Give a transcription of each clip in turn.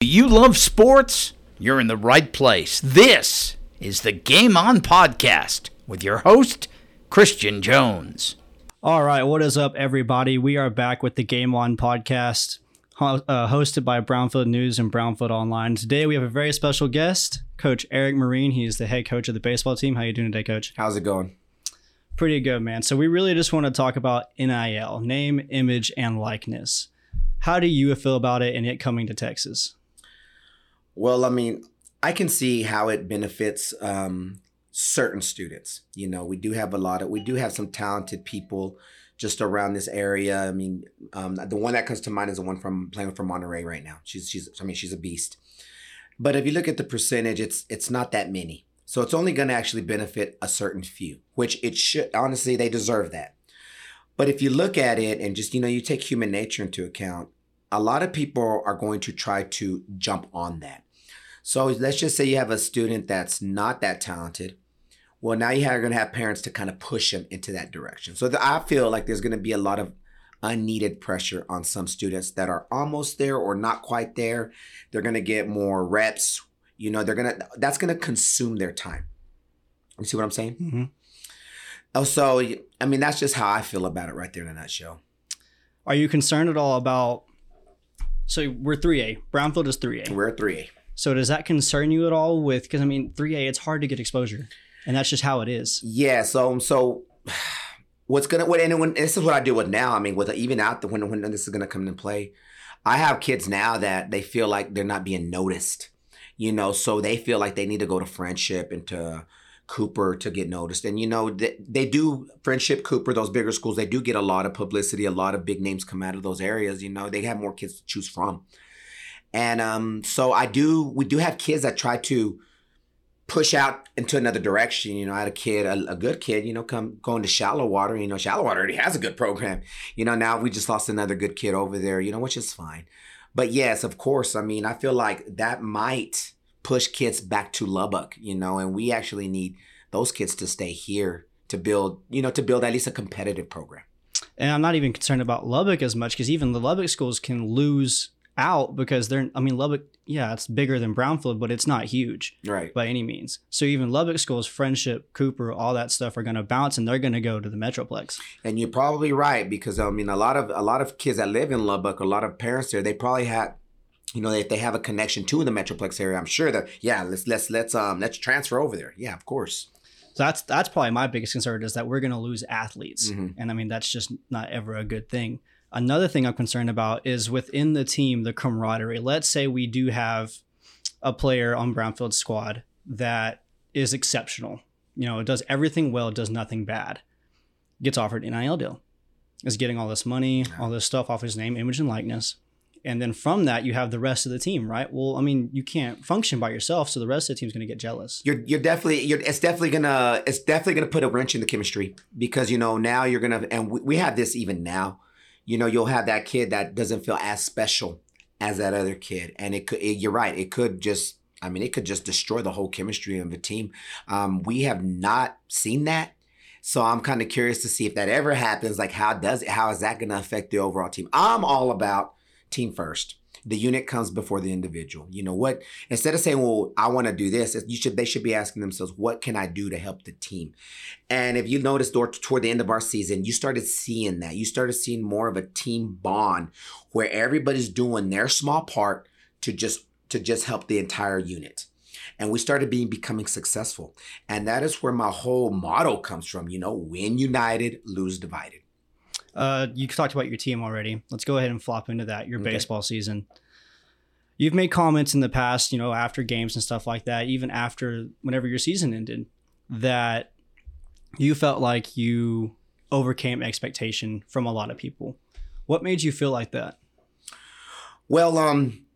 Do you love sports? You're in the right place. This is the Game On Podcast with your host, Christian Jones. All right, what is up, everybody? We are back with the Game On Podcast, ho- uh, hosted by Brownfield News and Brownfield Online. Today, we have a very special guest, Coach Eric Morin. He's the head coach of the baseball team. How you doing today, Coach? How's it going? Pretty good, man. So we really just want to talk about NIL, name, image, and likeness. How do you feel about it and it coming to Texas? Well, I mean, I can see how it benefits um, certain students. You know, we do have a lot of, we do have some talented people just around this area. I mean, um, the one that comes to mind is the one from playing for Monterey right now. She's, she's, I mean, she's a beast. But if you look at the percentage, it's, it's not that many. So it's only going to actually benefit a certain few, which it should, honestly, they deserve that. But if you look at it and just, you know, you take human nature into account, a lot of people are going to try to jump on that. So let's just say you have a student that's not that talented. Well, now you are going to have parents to kind of push them into that direction. So the, I feel like there's going to be a lot of unneeded pressure on some students that are almost there or not quite there. They're going to get more reps. You know, they're going to, that's going to consume their time. You see what I'm saying? Mm-hmm. Oh, so, I mean, that's just how I feel about it right there in a nutshell. Are you concerned at all about, so we're 3A, Brownfield is 3A. We're 3A. So does that concern you at all with because I mean 3A it's hard to get exposure. And that's just how it is. Yeah, so um, so what's gonna what and when this is what I do with now. I mean, with even out the when when this is gonna come into play, I have kids now that they feel like they're not being noticed. You know, so they feel like they need to go to Frenship and to Cooper to get noticed. And you know, they, they do Frenship Cooper, those bigger schools, they do get a lot of publicity, a lot of big names come out of those areas. You know, they have more kids to choose from. And um, so I do, we do have kids that try to push out into another direction. You know, I had a kid, a, a, good kid, you know, come going to Shallowater. You know, Shallowater already has a good program. You know, now we just lost another good kid over there, you know, which is fine. But yes, of course, I mean, I feel like that might push kids back to Lubbock, you know, and we actually need those kids to stay here to build, you know, to build at least a competitive program. And I'm not even concerned about Lubbock as much because even the Lubbock schools can lose out because they're I mean Lubbock yeah it's bigger than Brownfield but it's not huge right. by any means. So even Lubbock schools Frenship Cooper all that stuff are going to bounce and they're going to go to the Metroplex. And you're probably right because I mean a lot of a lot of kids that live in Lubbock a lot of parents there they probably had you know if they have a connection to the Metroplex area I'm sure that yeah let's let's let's um let's transfer over there yeah of course so that's that's probably my biggest concern is that we're going to lose athletes mm-hmm. and I mean that's just not ever a good thing Another thing I'm concerned about is within the team, the camaraderie. Let's say we do have a player on Brownfield's squad that is exceptional. You know, does everything well, does nothing bad. Gets offered an NIL deal. Is getting all this money, all this stuff off his name, image, and likeness. And then from that, you have the rest of the team, right? Well, I mean, you can't function by yourself, so the rest of the team's going to get jealous. You're you're definitely you're it's definitely gonna it's definitely gonna put a wrench in the chemistry because you know now you're gonna and we, we have this even now you know, you'll have that kid that doesn't feel as special as that other kid. And it could, it, you're right, it could just, I mean, it could just destroy the whole chemistry of the team. Um, we have not seen that. So I'm kind of curious to see if that ever happens. Like, how does it, how is that going to affect the overall team? I'm all about team first the unit comes before the individual. You know what? Instead of saying, "Well, I want to do this," you should they should be asking themselves, "What can I do to help the team?" And if you noticed toward the end of our season, you started seeing that. You started seeing more of a team bond where everybody's doing their small part to just to just help the entire unit and we started being becoming successful and that is where my whole motto comes from you know win united lose divided uh, you talked about your team already. Let's go ahead and flop into that. Your okay. baseball season. You've made comments in the past, you know, after games and stuff like that, even after whenever your season ended, that you felt like you overcame expectation from a lot of people. What made you feel like that? Well, um,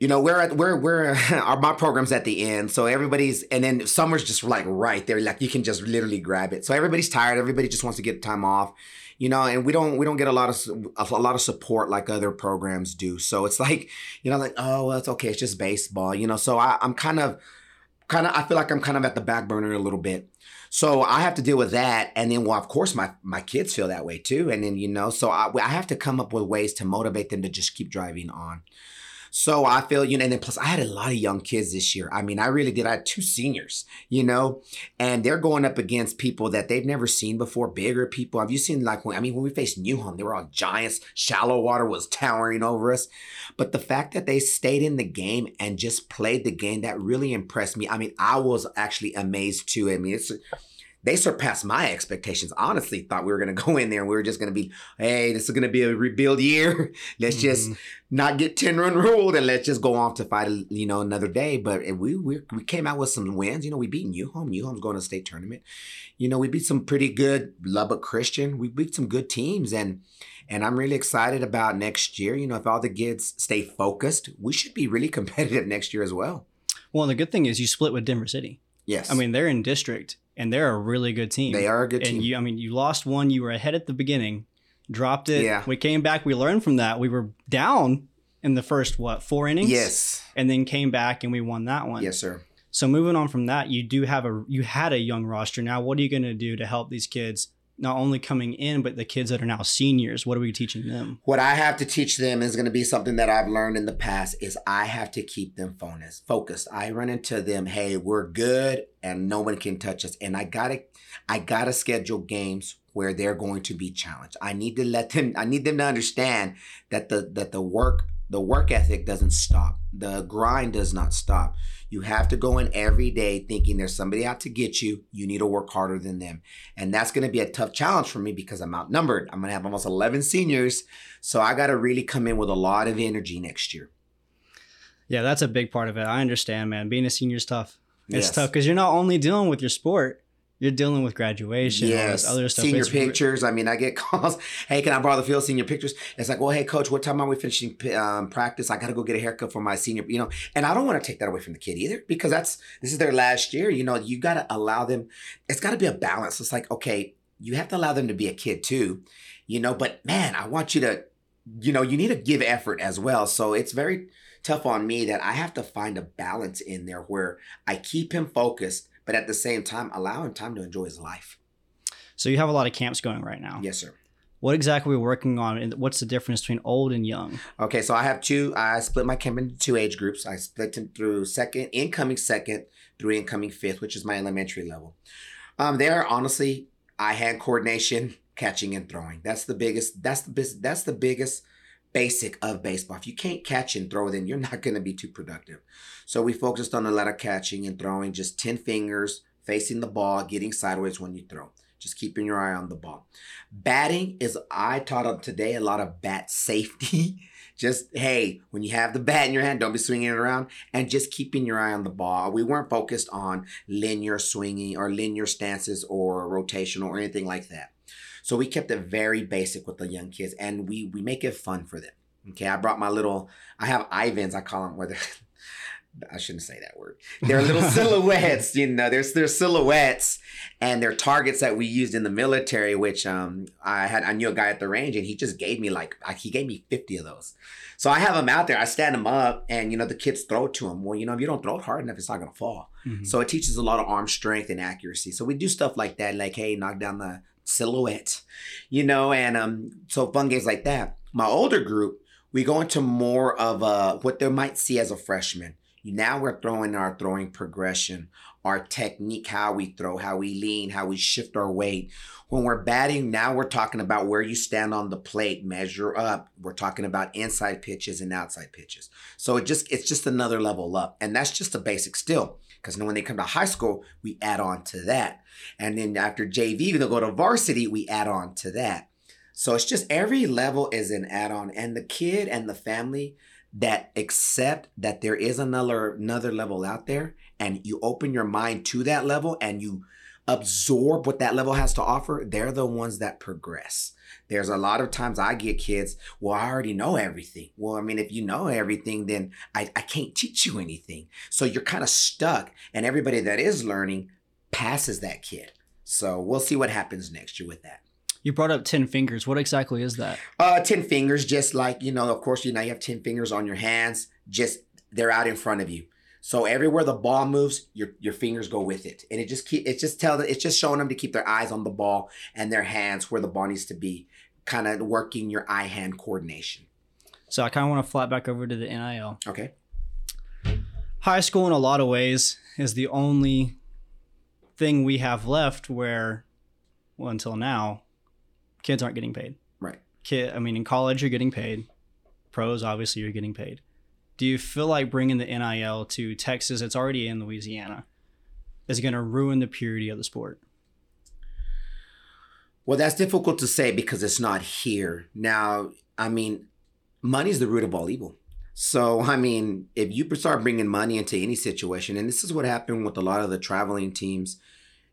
you know, we're at we're we're our my program's at the end, so everybody's and then summer's just like right there, like you can just literally grab it. So everybody's tired. Everybody just wants to get time off you know, and we don't we don't get a lot of a lot of support like other programs do. So it's like, you know, like oh, well, it's okay, it's just baseball, you know. So I, I'm kind of, kind of, I feel like I'm kind of at the back burner a little bit. So I have to deal with that, and then well, of course, my my kids feel that way too, and then you know, so I, I have to come up with ways to motivate them to just keep driving on. So I feel, you know, and then plus I had a lot of young kids this year. I mean, I really did. I had two seniors, you know, and they're going up against people that they've never seen before, bigger people. Have you seen like when I mean when we faced New Home, they were all giants. Shallowater was towering over us. But the fact that they stayed in the game and just played the game, that really impressed me. I mean, I was actually amazed too. I mean, it's they surpassed my expectations. Honestly, thought we were going to go in there and we were just going to be, hey, this is going to be a rebuild year. let's mm-hmm. just not get 10 run ruled and let's just go off to fight, you know, another day. But we, we, we came out with some wins. You know, we beat New Home. New Home's going to state tournament. You know, we beat some pretty good Lubbock Christian. We beat some good teams. And, and I'm really excited about next year. You know, if all the kids stay focused, we should be really competitive next year as well. Well, the good thing is you split with Denver City. Yes. I mean, they're in district and they're a really good team. They are a good and team. You, I mean, you lost one. You were ahead at the beginning, dropped it. Yeah. We came back. We learned from that. We were down in the first what four innings. Yes. And then came back and we won that one. Yes, sir. So moving on from that, you do have a you had a young roster. Now, what are you going to do to help these kids not only coming in, but the kids that are now seniors. What are we teaching them? What I have to teach them is going to be something that I've learned in the past is I have to keep them focused. Focused. I run into them, hey, we're good and no one can touch us. And I gotta I gotta schedule games where they're going to be challenged. I need to let them I need them to understand that the that the work the work ethic doesn't stop. The grind does not stop. You have to go in every day thinking there's somebody out to get you. You need to work harder than them. And that's going to be a tough challenge for me because I'm outnumbered. I'm going to have almost 11 seniors. So I got to really come in with a lot of energy next year. Yeah, that's a big part of it. I understand, man. Being a senior is tough. It's Yes. tough because you're not only dealing with your sport, you're dealing with graduation, all Yes, other stuff. senior It's re- pictures. I mean, I get calls. Hey, can I borrow the field? Senior pictures. It's like, well, hey, coach, what time are we finishing um, practice? I got to go get a haircut for my senior. You know, and I don't want to take that away from the kid either because that's this is their last year. You know, you got to allow them. It's got to be a balance. It's like, okay, you have to allow them to be a kid too. You know, but man, I want you to. You know, you need to give effort as well. So it's very tough on me that I have to find a balance in there where I keep him focused, but at the same time allow him time to enjoy his life. So you have a lot of camps going right now. Yes, sir. What exactly are we working on, and what's the difference between old and young? Okay, so I have two. I split my camp into two age groups. I split them through second, incoming second, through incoming fifth, which is my elementary level. Um, they are honestly eye hand coordination, catching and throwing. That's the biggest. That's the bis- That's the biggest basic of baseball. If you can't catch and throw, then you're not going to be too productive. So we focused on a lot of catching and throwing, just ten fingers facing the ball, getting sideways when you throw. Just keeping your eye on the ball. Batting is I taught them today a lot of bat safety. just hey, when you have the bat in your hand, don't be swinging it around, and just keeping your eye on the ball. We weren't focused on linear swinging or linear stances or rotational or anything like that. So we kept it very basic with the young kids, and we we make it fun for them. Okay, I brought my little. I have Ivans. I call them where they're. I shouldn't say that word. They're little silhouettes, you know. There's there's silhouettes, and they're targets that we used in the military. Which um, I had I knew a guy at the range, and he just gave me like he gave me fifty of those. So I have them out there. I stand them up, and you know the kids throw to them. Well, you know if you don't throw it hard enough, it's not gonna fall. Mhm. So it teaches a lot of arm strength and accuracy. So we do stuff like that, like hey, knock down the silhouette, you know, and um, so fun games like that. My older group, we go into more of a what they might see as a freshman. Now we're throwing our throwing progression, our technique, how we throw, how we lean, how we shift our weight. When we're batting, now we're talking about where you stand on the plate, measure up. We're talking about inside pitches and outside pitches. So it just it's just another level up, and that's just a basic still. Because when they come to high school, we add on to that, and then after JV, they'll go to varsity. We add on to that. So it's just every level is an add-on, and the kid and the family that accept that there is another another level out there, and you open your mind to that level, and you absorb what that level has to offer. They're the ones that progress. There's a lot of times I get kids, well, I already know everything. Well, I mean, if you know everything, then I, I can't teach you anything. So you're kind of stuck, and everybody that is learning passes that kid. So we'll see what happens next year with that. You brought up ten fingers. What exactly is that? Uh, ten fingers, just like you know. Of course, you know you have ten fingers on your hands. Just they're out in front of you. So everywhere the ball moves, your your fingers go with it, and it just keep it just tell it's just showing them to keep their eyes on the ball and their hands where the ball needs to be, kind of working your eye hand coordination. So I kind of want to flat back over to the NIL. Okay. High school, in a lot of ways, is the only thing we have left where, well, until now, kids aren't getting paid. Right. Kid, I mean, in college, you're getting paid. Pros, obviously, you're getting paid. Do you feel like bringing the NIL to Texas, it's already in Louisiana, is going to ruin the purity of the sport? Well, that's difficult to say because it's not here. Now, I mean, money's the root of all evil. So, I mean, if you start bringing money into any situation, and this is what happened with a lot of the traveling teams,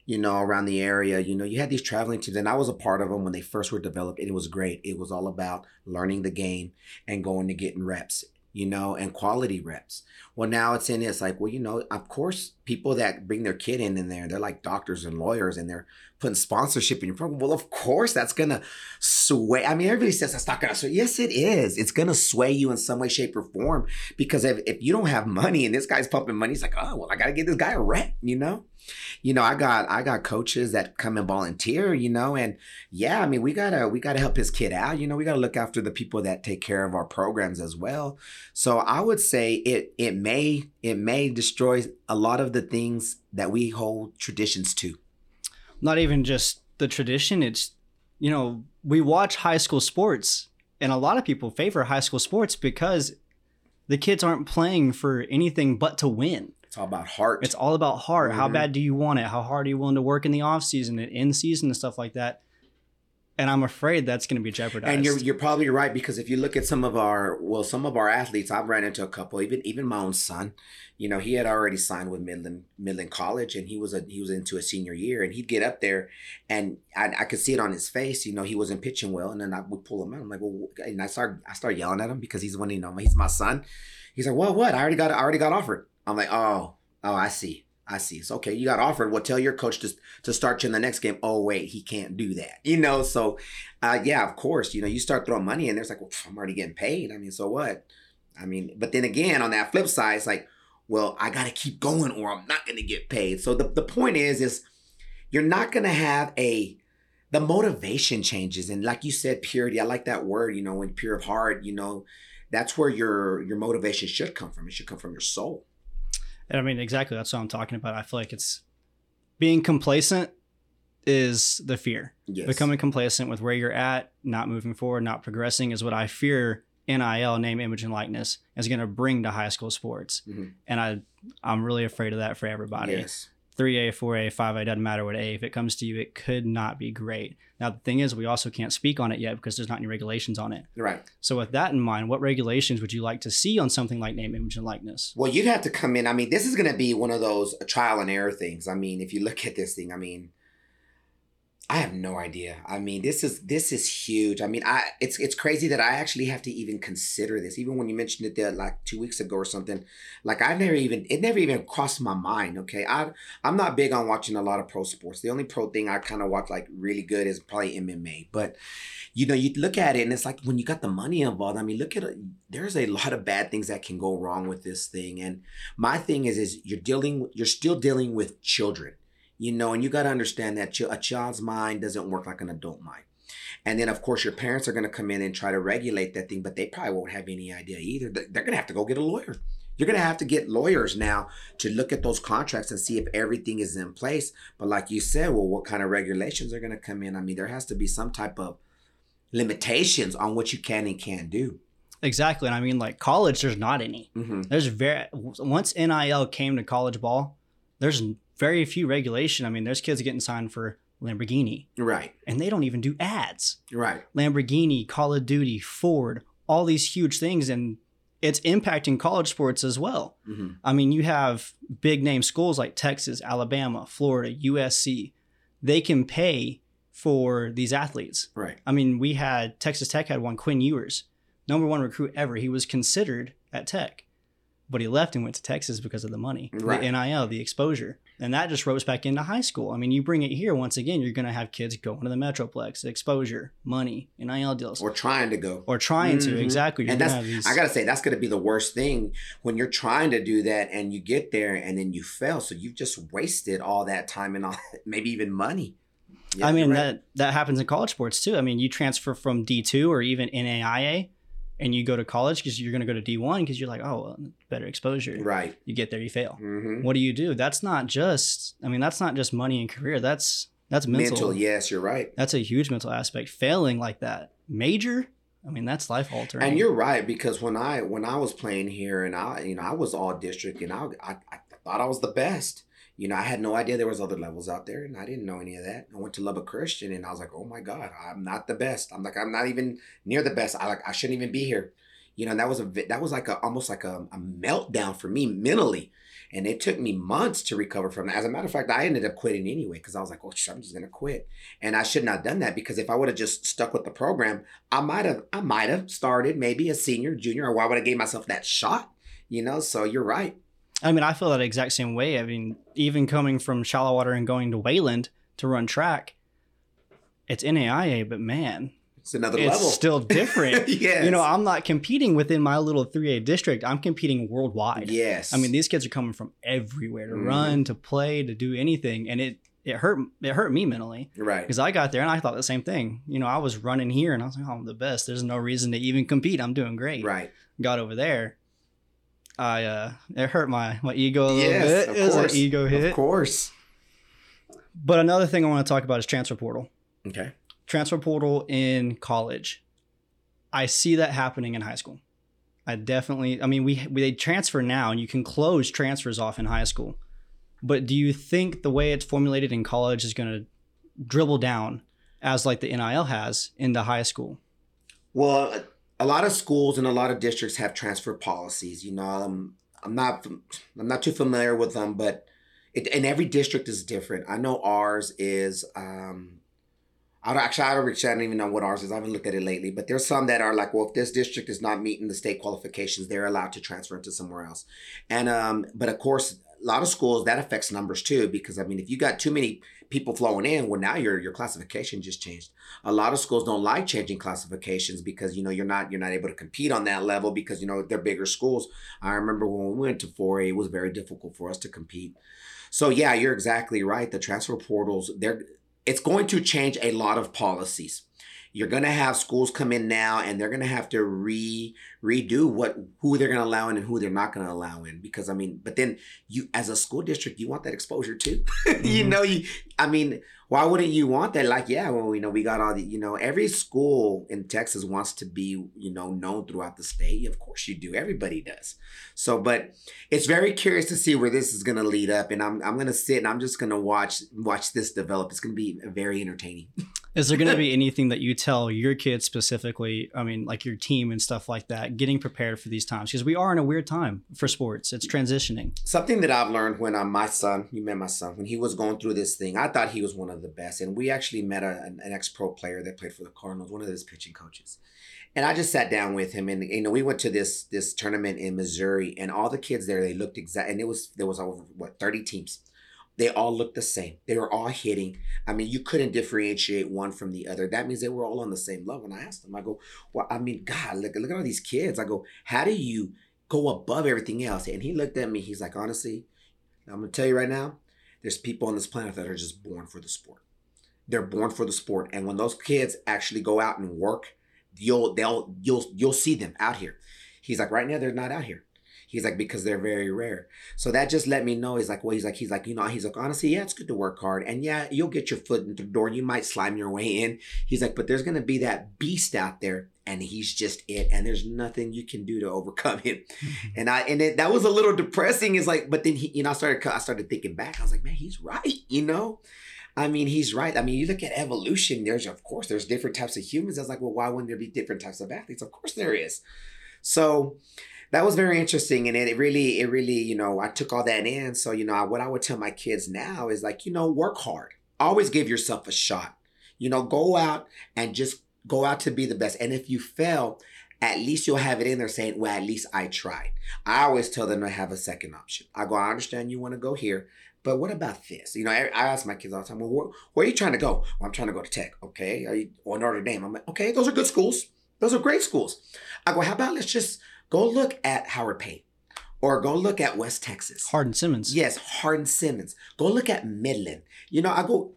you know, around the area, you know, you had these traveling teams, and I was a part of them when they first were developed, it was great. It was all about learning the game and going to getting reps you know, and quality reps. Well, now it's in it's like, well, you know, of course, people that bring their kid in in there, they're like doctors and lawyers and they're putting sponsorship in your program. Well, of course, that's gonna sway. I mean, everybody says that's not gonna sway. Yes, it is. It's gonna sway you in some way, shape, or form because if, if you don't have money and this guy's pumping money, he's like, oh, well, I gotta get this guy a rep, you know? You know, I got I got coaches that come and volunteer, you know, and yeah, I mean, we gotta we gotta help his kid out. You know, we gotta look after the people that take care of our programs as well. So I would say it it may it may destroy a lot of the things that we hold traditions to. Not even just the tradition; it's you know we watch high school sports, and a lot of people favor high school sports because the kids aren't playing for anything but to win. It's all about heart. It's all about heart. Mm-hmm. How bad do you want it? How hard are you willing to work in the off season and in season and stuff like that? And I'm afraid that's going to be jeopardized. And you're you're probably right because if you look at some of our well, some of our athletes, I've ran into a couple, even even my own son. You know, he had already signed with Midland Midland College, and he was a he was into a senior year, and he'd get up there, and I, I could see it on his face. You know, he wasn't pitching well, and then I would pull him out. I'm like, well, and I start I start yelling at him because he's one, you know, he's my son. He's like, well, what? I already got I already got offered. I'm like, oh, oh, I see. I see. It's okay. You got offered. Well, tell your coach to, to start you in the next game. Oh, wait, he can't do that. You know, so uh, yeah, of course, you know, you start throwing money in there. It's like, well, I'm already getting paid. I mean, so what? I mean, but then again, on that flip side, it's like, well, I got to keep going or I'm not going to get paid. So the, the point is, is you're not going to have a, the motivation changes. And like you said, purity, I like that word, you know, when pure of heart, you know, that's where your, your motivation should come from. It should come from your soul. And I mean, exactly. That's what I'm talking about. I feel like it's being complacent is the fear. Yes. Becoming complacent with where you're at, not moving forward, not progressing is what I fear NIL, name, image, and likeness, is going to bring to high school sports. Mm-hmm. And I, I'm really afraid of that for everybody. Yes. 3A, 4A, 5A, doesn't matter what A. If it comes to you, it could not be great. Now, the thing is, we also can't speak on it yet because there's not any regulations on it. Right. So, with that in mind, what regulations would you like to see on something like name, image, and likeness? Well, you'd have to come in. I mean, this is going to be one of those trial and error things. I mean, if you look at this thing, I mean, I have no idea. I mean, this is this is huge. I mean, I it's it's crazy that I actually have to even consider this. Even when you mentioned it there like two weeks ago or something, like I've never even it never even crossed my mind. Okay, I I'm not big on watching a lot of pro sports. The only pro thing I kind of watch like really good is probably MMA. But you know, you look at it and it's like when you got the money involved. I mean, look at it. There's a lot of bad things that can go wrong with this thing. And my thing is, is you're dealing, you're still dealing with children you know, and you got to understand that a child's mind doesn't work like an adult mind. And then, of course, your parents are going to come in and try to regulate that thing, but they probably won't have any idea either. They're going to have to go get a lawyer. You're going to have to get lawyers now to look at those contracts and see if everything is in place. But like you said, well, what kind of regulations are going to come in? I mean, there has to be some type of limitations on what you can and can't do. Exactly. And I mean, like college, there's not any. Mm-hmm. There's very, once NIL came to college ball, there's very few regulation. I mean, there's kids getting signed for Lamborghini. Right. And they don't even do ads. Right. Lamborghini, Call of Duty, Ford, all these huge things. And it's impacting college sports as well. Mm-hmm. I mean, you have big name schools like Texas, Alabama, Florida, USC. They can pay for these athletes. Right. I mean, we had Texas Tech had one Quinn Ewers, number one recruit ever. He was considered at Tech, but he left and went to Texas because of the money, right. the NIL, the exposure. And that just ropes back into high school. I mean, you bring it here once again, you're going to have kids going to the Metroplex, exposure, money, NIL deals, or trying to go, or trying mm-hmm. to exactly. You're and that's these... I gotta say that's going to be the worst thing when you're trying to do that and you get there and then you fail. So you've just wasted all that time and all, maybe even money. Yeah, I mean right. that that happens in college sports too. I mean, you transfer from D two or even NAIA, and you go to college because you're going to go to D1 because you're like, oh, well, better exposure. Right. You get there, you fail. Mm-hmm. What do you do? That's not just. I mean, that's not just money and career. That's that's mental. Mental. Yes, you're right. That's a huge mental aspect. Failing like that, major. I mean, that's life altering. And you're right because when I when I was playing here and I you know I was all district and I I, I thought I was the best. You know, I had no idea there was other levels out there, and I didn't know any of that. I went to Lubbock Christian, and I was like, "Oh my God, I'm not the best. I'm like, I'm not even near the best. I like, I shouldn't even be here." You know, that was a that was like a almost like a, a meltdown for me mentally, and it took me months to recover from that. As a matter of fact, I ended up quitting anyway because I was like, "Oh, I'm just gonna quit," and I should not have done that because if I would have just stuck with the program, I might have I might have started maybe a senior, junior, or why would I gave myself that shot? You know, so you're right. I mean, I feel that exact same way. I mean, even coming from Shallowater and going to Wayland to run track, it's NAIA, but man, It's another it's level. still different. yes. You know, I'm not competing within my little 3A district. I'm competing worldwide. yes. I mean, these kids are coming from everywhere to Mhm. run, to play, to do anything, and it it hurt it hurt me mentally right. because I got there and I thought the same thing. You know, I was running here and I was like, oh, I'm the best. There's no reason to even compete. I'm doing great. Right. Got over there. I uh, it hurt my my ego a little Yes, bit. of It was course. an ego hit. Of course. But another thing I want to talk about is transfer portal. Okay. Transfer portal in college. I see that happening in high school. I definitely. I mean, we, we they transfer now, and you can close transfers off in high school. But do you think the way it's formulated in college is going to dribble down as like the NIL has into high school? Well, a, lot of schools and a lot of districts have transfer policies. You know, I'm I'm not I'm not too familiar with them, but it, and every district is different. I know ours is. Um, I don't actually I don't, actually, I don't even know what ours is. I haven't looked at it lately, but there's some that are like, well, if this district is not meeting the state qualifications, they're allowed to transfer into somewhere else. And um, but of course, a lot of schools that affects numbers too, because I mean, if you got too many people flowing in, well, now your your classification just changed. A lot of schools don't like changing classifications because you know you're not you're not able to compete on that level because you know they're bigger schools. I remember when we went to 4A, it was very difficult for us to compete. So yeah, you're exactly right. The transfer portals, they're it's going to change a lot of policies. You're going to have schools come in now and they're going to have to re redo what who they're going to allow in and who they're not going to allow in because I mean, but then you as a school district, you want that exposure too. you Mhm. know, you I mean, why wouldn't you want that? Like, yeah, well, you know, we got all the, you know, every school in Texas wants to be, you know, known throughout the state. Of course you do. Everybody does. So, but it's very curious to see where this is going to lead up, and I'm I'm going to sit and I'm just going to watch watch this develop. It's going to be very entertaining. Is there going to be anything that you tell your kids specifically? I mean, like your team and stuff like that, getting prepared for these times because we are in a weird time for sports. It's transitioning. Something that I've learned when I'm my son, you met my son, when he was going through this thing, I thought he was one of the best. And we actually met a, an, an ex pro player that played for the Cardinals, one of his pitching coaches. And I just sat down with him and you know, we went to this this tournament in Missouri and all the kids there, they looked exact and it was there was over what 30 teams. They all looked the same. They were all hitting. I mean, you couldn't differentiate one from the other. That means they were all on the same level. And I asked them, I go, well, I mean, God, look, look at all these kids. I go, how do you go above everything else? And he looked at me. He's like, honestly, I'm gonna tell you right now, there's people on this planet that are just born for the sport. They're born for the sport, and when those kids actually go out and work, you'll they'll you'll you'll see them out here. He's like, right now they're not out here. He's like, because they're very rare. So that just let me know. He's like, well, he's like, he's like, you know, he's like, honestly, yeah, it's good to work hard. And yeah, you'll get your foot in the door. You might slime your way in. He's like, but there's gonna be that beast out there, and he's just it. And there's nothing you can do to overcome him. And I and it, that was a little depressing. Is like, but then he, you know, I started I started thinking back. I was like, man, he's right. You know, I mean, he's right. I mean, you look at evolution. There's of course there's different types of humans. I was like, well, why wouldn't there be different types of athletes? Of course there is. So that was very interesting, and it, it really, it really, you know, I took all that in. So you know, what I would tell my kids now is like, you know, work hard. Always give yourself a shot. You know, go out and just go out to be the best. And if you fail, at least you'll have it in there saying, well, at least I tried. I always tell them to have a second option. I go, I understand you want to go here, but what about this? You know, I, I ask my kids all the time, well, where, where are you trying to go? Well, I'm trying to go to Tech. Okay. You, or Notre Dame. I'm like, okay, those are good schools. Those are great schools. I go, how about let's just go look at Howard Payne or go look at West Texas. Hardin Simmons. Yes, Hardin Simmons. Go look at Midland. You know, I go,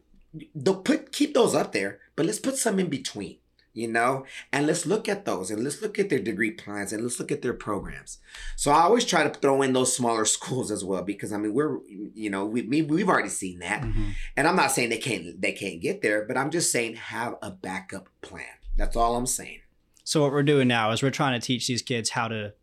they'll put keep those up there, but let's put some in between. you know and let's look at those and let's look at their degree plans and let's look at their programs so i always try to throw in those smaller schools as well because i mean we're you know we, we we've already seen that Mm-hmm. and i'm not saying they can't they can't get there but i'm just saying have a backup plan that's all i'm saying So what we're doing now is we're trying to teach these kids how to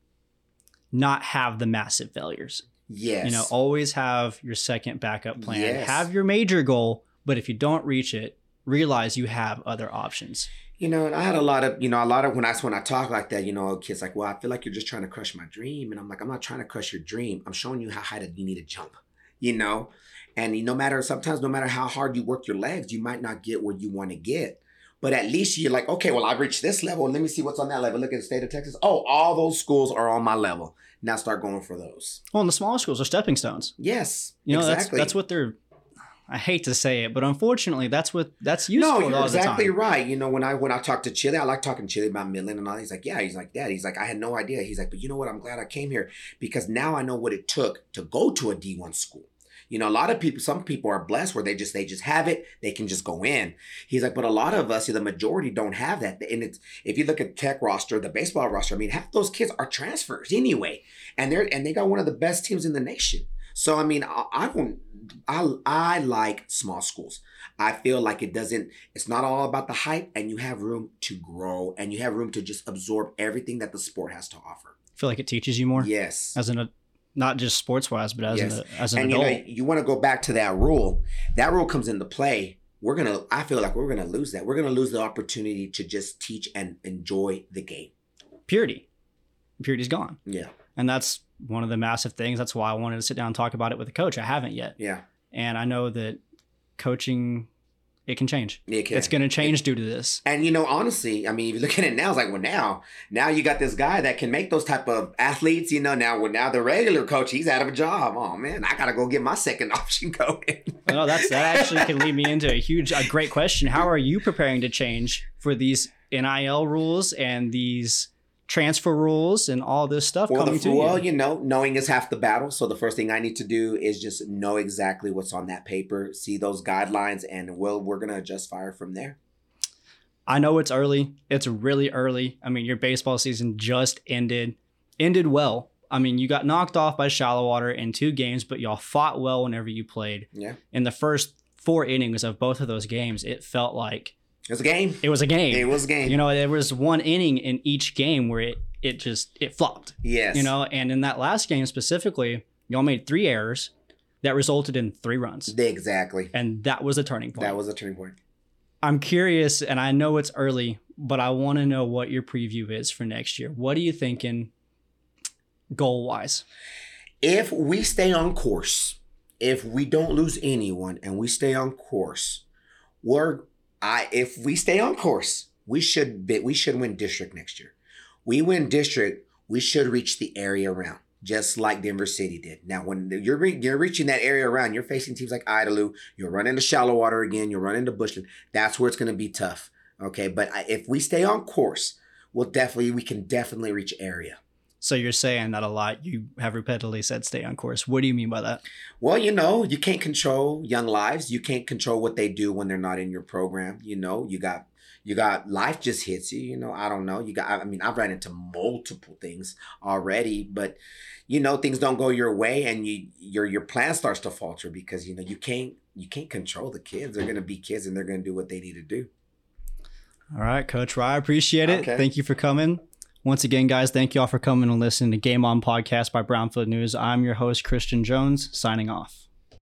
not have the massive failures. yes You know, always have your second backup plan. Yes. Have your major goal, but if you don't reach it, realize you have other options. You know, and I had a lot of, you know, a lot of when I when I talk like that, you know, kids like, well, I feel like you're just trying to crush my dream, and I'm like, I'm not trying to crush your dream. I'm showing you how high that you need to jump, you know, and no matter sometimes no matter how hard you work your legs, you might not get where you want to get, but at least you're like, okay, well, I reached this level. Let me see what's on that level. Look at the state of Texas. Oh, all those schools are on my level. Now start going for those. Well, and the smaller schools are stepping stones. Yes, You know, exactly. that's that's what they're. I hate to say it, but unfortunately, that's what that's useful no, you're lot of the exactly right. You know, when I when I talk to Chile, I like talking to Chile about Midland and all. He's like, yeah. He's like, Dad. He's like, I had no idea. He's like, but you know what? I'm glad I came here because now I know what it took to go to a D1 school. You know, a lot of people, some people are blessed where they just they just have it, they can just go in. He's like, but a lot of us, the majority, don't have that. And it's if you look at Tech roster, the baseball roster, I mean, half those kids are transfers anyway, and they're and they got one of the best teams in the nation. So I mean, I, I don't, I I like small schools. I feel like it doesn't. It's not all about the hype, and you have room to grow, and you have room to just absorb everything that the sport has to offer. Feel like it teaches you more Yes. as an not just sports wise, but as Yes. an as an and adult. you know, you want to go back to that rule. That rule comes into play. We're gonna. I feel like we're gonna lose that. We're gonna lose the opportunity to just teach and enjoy the game. purity, purity's gone, Yeah. and that's one of the massive things. That's why I wanted to sit down and talk about it with a coach. I haven't yet, Yeah. and I know that coaching it can change. It can. It's going to change due to this. And you know, honestly, I mean, if you look at it now, it's like, well, now, now you got this guy that can make those type of athletes. You know, now, well, now the regular coach, he's out of a job. Oh man, I gotta go get my second option going. No, that's that actually can lead me into a huge, a great question. How are you preparing to change for these NIL rules and these transfer rules and all this stuff well, coming the, to well, you? you know, knowing is half the battle. So the first thing I need to do is just know exactly what's on that paper, see those guidelines, and well, we're gonna adjust fire from there. I know it's early. It's really early. I mean, your baseball season just ended, ended well. I mean, you got knocked off by Shallowater in two games, but y'all fought well whenever you played. Yeah, In the first four innings of both of those games, it felt like it was a game. it was a game. It was a game. You know, there was one inning in each game where it it just it flopped. yes. You know, and in that last game specifically, y'all made three errors that resulted in three runs, exactly. and that was a turning point. That was a turning point. I'm curious, and I know it's early, but I want to know what your preview is for next year. What are you thinking, goal wise? if we stay on course, if we don't lose anyone and we stay on course, we're I if we stay on course, we should be, we should win district next year. We win district, we should reach the area around, just like Denver City did. Now, when you're re- you're reaching that area around, you're facing teams like Idalou. You're running into Shallowater again. You're running into Bushland. That's where it's going to be tough. Okay, but I- if we stay on course, we'll definitely we can definitely reach area. So you're saying that a lot. You have repeatedly said stay on course. What do you mean by that? Well, you know, you can't control young lives. You can't control what they do when they're not in your program. You know, you got you got life just hits you. You know, I don't know. You got. I mean, I've ran into multiple things already, but you know, things don't go your way, and you your your plan starts to falter because you know you can't you can't control the kids. They're gonna be kids, and they're gonna do what they need to do. All right, Coach Rye, I appreciate it. Okay. Thank you for coming. Once again, guys, thank you all for coming and listening to Game On Podcast by Brownfield News. I'm your host, Christian Jones, signing off.